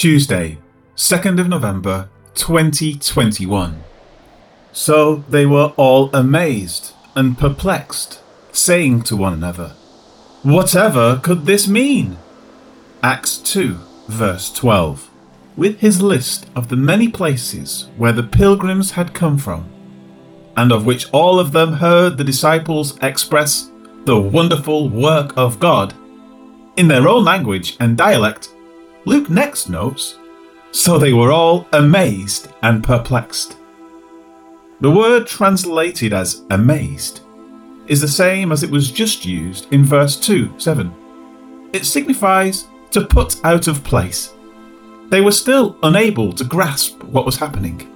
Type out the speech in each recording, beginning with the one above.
Tuesday, 2nd of November 2021. So they were all amazed and perplexed, saying to one another, Whatever could this mean? Acts 2, verse 12. With his list of the many places where the pilgrims had come from, and of which all of them heard the disciples express the wonderful work of God in their own language and dialect, Luke next notes, so they were all amazed and perplexed. The word translated as amazed is the same as it was just used in verse 2 7. It signifies to put out of place. They were still unable to grasp what was happening.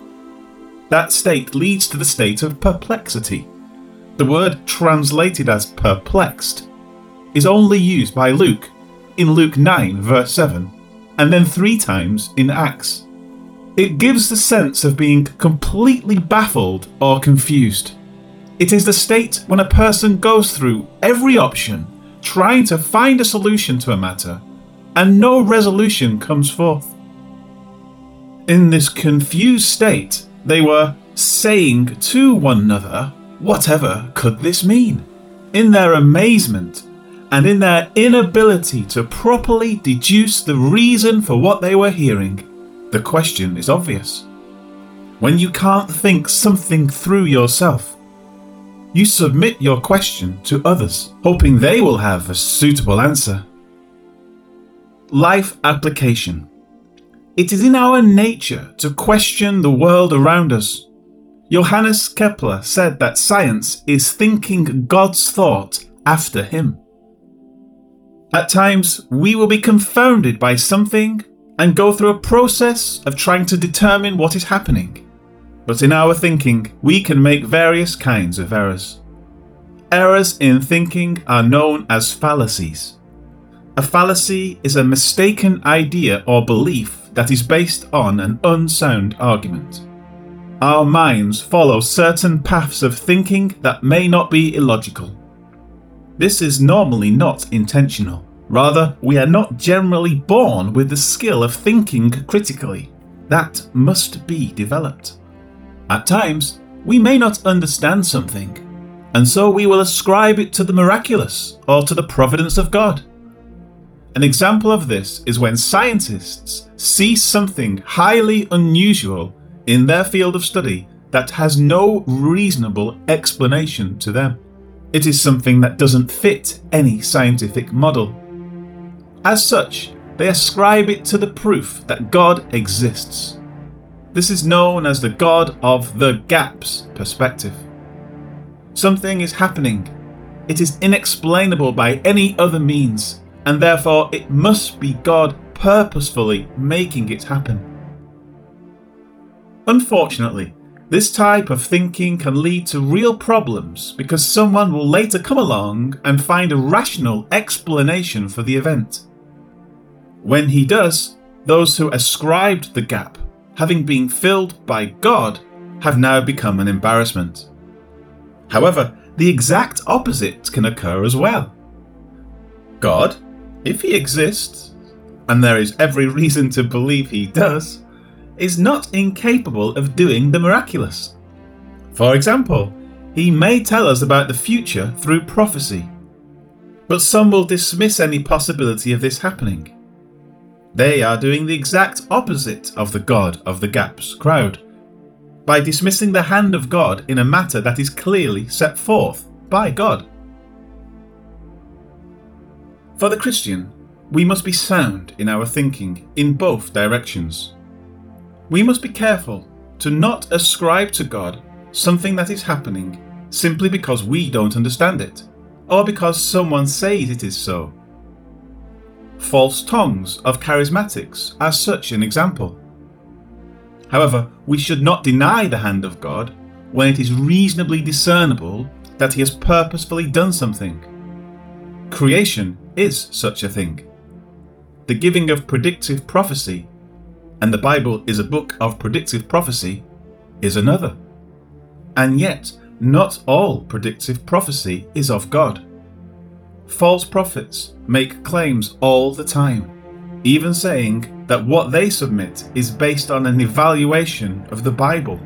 That state leads to the state of perplexity. The word translated as perplexed is only used by Luke in Luke 9, verse 7, and then three times in Acts. It gives the sense of being completely baffled or confused. It is the state when a person goes through every option, trying to find a solution to a matter, and no resolution comes forth. In this confused state, they were saying to one another, Whatever could this mean? In their amazement and in their inability to properly deduce the reason for what they were hearing, the question is obvious. When you can't think something through yourself, you submit your question to others, hoping they will have a suitable answer. Life application. It is in our nature to question the world around us. Johannes Kepler said that science is thinking God's thought after him. At times, we will be confounded by something and go through a process of trying to determine what is happening. But in our thinking, we can make various kinds of errors. Errors in thinking are known as fallacies. A fallacy is a mistaken idea or belief that is based on an unsound argument. Our minds follow certain paths of thinking that may not be illogical. This is normally not intentional. Rather, we are not generally born with the skill of thinking critically. That must be developed. At times, we may not understand something, and so we will ascribe it to the miraculous or to the providence of God. An example of this is when scientists see something highly unusual in their field of study that has no reasonable explanation to them. It is something that doesn't fit any scientific model. As such, they ascribe it to the proof that God exists. This is known as the God of the gaps perspective. Something is happening. It is inexplainable by any other means, and therefore it must be God purposefully making it happen. Unfortunately, this type of thinking can lead to real problems because someone will later come along and find a rational explanation for the event. When he does, those who ascribed the gap, having been filled by God, have now become an embarrassment. However, the exact opposite can occur as well. God, if he exists, and there is every reason to believe he does, is not incapable of doing the miraculous. For example, he may tell us about the future through prophecy, but some will dismiss any possibility of this happening. They are doing the exact opposite of the God of the Gaps crowd by dismissing the hand of God in a matter that is clearly set forth by God. For the Christian, we must be sound in our thinking in both directions. We must be careful to not ascribe to God something that is happening simply because we don't understand it, or because someone says it is so. False tongues of charismatics are such an example. However, we should not deny the hand of God when it is reasonably discernible that He has purposefully done something. Creation is such a thing the giving of predictive prophecy, and the Bible is a book of predictive prophecy, is another. And yet, not all predictive prophecy is of God. False prophets make claims all the time. even saying that what they submit is based on an evaluation of the Bible.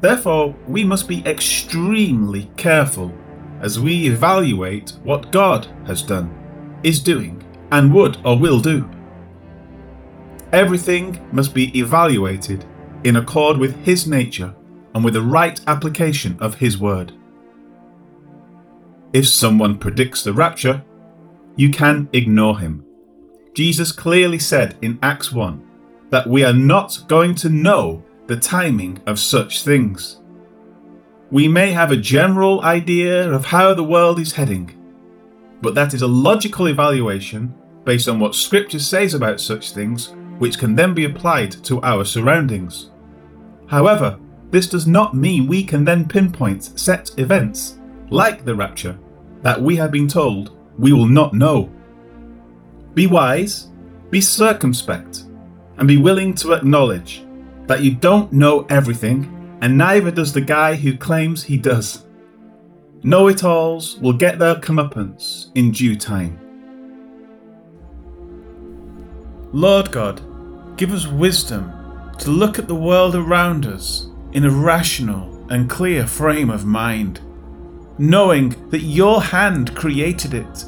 Therefore, we must be extremely careful as we evaluate what God has done, is doing, and would or will do. Everything must be evaluated in accord with His nature and with the right application of His word. If someone predicts the rapture, you can ignore him. Jesus clearly said in Acts 1 that we are not going to know the timing of such things. We may have a general idea of how the world is heading, but that is a logical evaluation based on what Scripture says about such things, which can then be applied to our surroundings. However, this does not mean we can then pinpoint set events, like the rapture, that we have been told we will not know. Be wise, be circumspect, and be willing to acknowledge that you don't know everything, and neither does the guy who claims he does. Know it alls will get their comeuppance in due time. Lord God, give us wisdom to look at the world around us in a rational and clear frame of mind, knowing that your hand created it,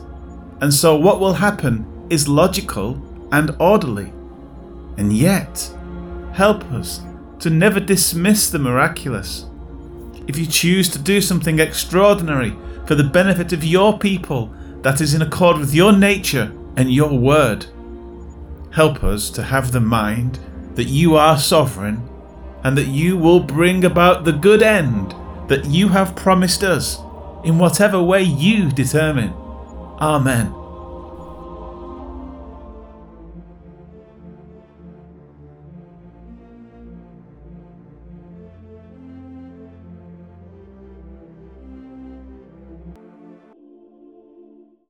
and so what will happen is logical and orderly. And yet, help us to never dismiss the miraculous. If you choose to do something extraordinary for the benefit of your people that is in accord with your nature and your word, help us to have the mind that you are sovereign and that you will bring about the good end that you have promised us in whatever way you determine. Amen.